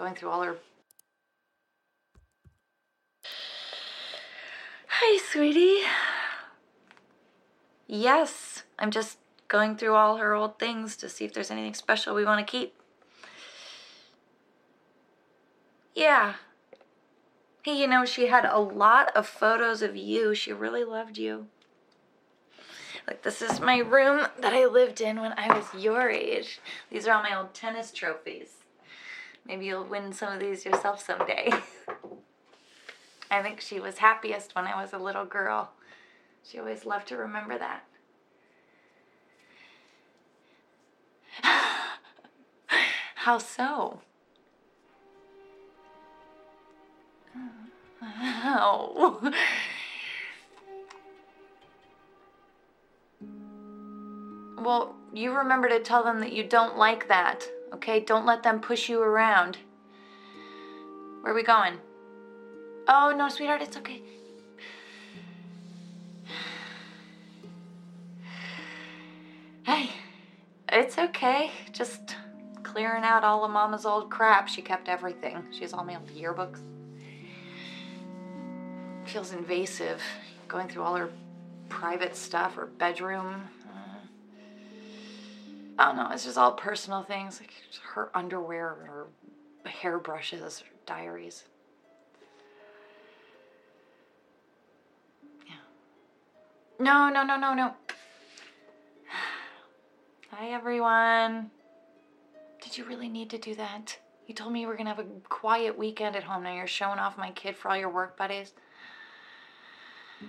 going through all her. Hi, sweetie. Yes, I'm just going through all her old things to see if there's anything special we want to keep. Yeah. Hey, you know, she had a lot of photos of you. She really loved you. Like, this is my room that I lived in when I was your age. These are all my old tennis trophies. Maybe you'll win some of these yourself someday. I think she was happiest when I was a little girl. She always loved to remember that. How so? How? Oh. Well, you remember to tell them that you don't like that, okay? Don't let them push you around. Where are we going? Oh, no, sweetheart, it's okay. Hey, it's okay. Just clearing out all of Mama's old crap. She kept everything. She has all my old yearbooks. Feels invasive going through all her private stuff, her bedroom. I don't know. It's just all personal things like her underwear, her hairbrushes, her diaries. Yeah. No, no, no, no, no. Hi, everyone. Did you really need to do that? You told me you were gonna have a quiet weekend at home. Now you're showing off my kid for all your work buddies.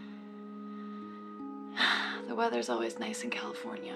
The weather's always nice in California.